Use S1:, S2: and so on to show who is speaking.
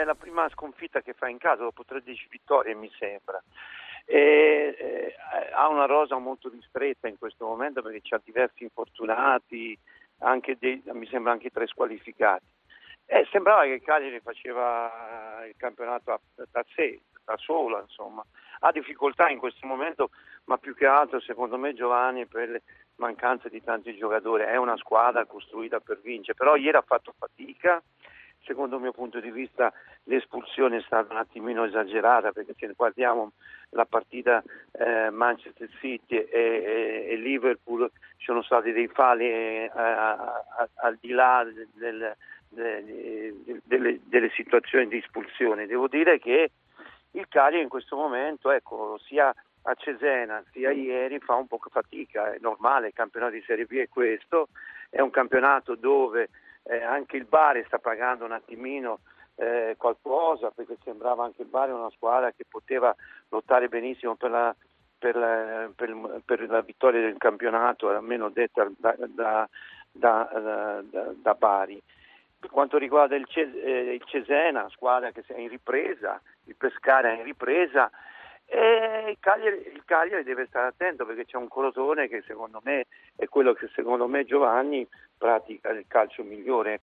S1: è la prima sconfitta che fa in casa dopo 13 vittorie mi sembra. E, eh, ha una rosa molto ristretta in questo momento perché c'ha diversi infortunati, dei, mi sembra anche tre squalificati. Eh, sembrava che Cagliari faceva il campionato da sé, da sola, insomma. Ha difficoltà in questo momento, ma più che altro secondo me Giovanni per le mancanze di tanti giocatori. È una squadra costruita per vincere, però ieri ha fatto fatica. Secondo il mio punto di vista l'espulsione è stata un attimino esagerata perché se guardiamo la partita eh, Manchester City e, e, e, Liverpool sono stati dei falli eh, al di là del, del, delle, delle, situazioni di espulsione. Devo dire che il Cagliari in questo momento, ecco, sia a Cesena sia ieri fa un po' fatica, è normale, il campionato di Serie B è questo, è un campionato dove eh, anche il Bari sta pagando un attimino eh, qualcosa perché sembrava anche il Bari una squadra che poteva lottare benissimo per la, per la, per, per la vittoria del campionato, almeno detta da, da, da, da Bari. Per quanto riguarda il, eh, il Cesena, squadra che è in ripresa, il Pescara è in ripresa, e il Cagliari, il Cagliari, deve stare attento perché c'è un Corotone che secondo me è quello che secondo me Giovanni pratica il calcio migliore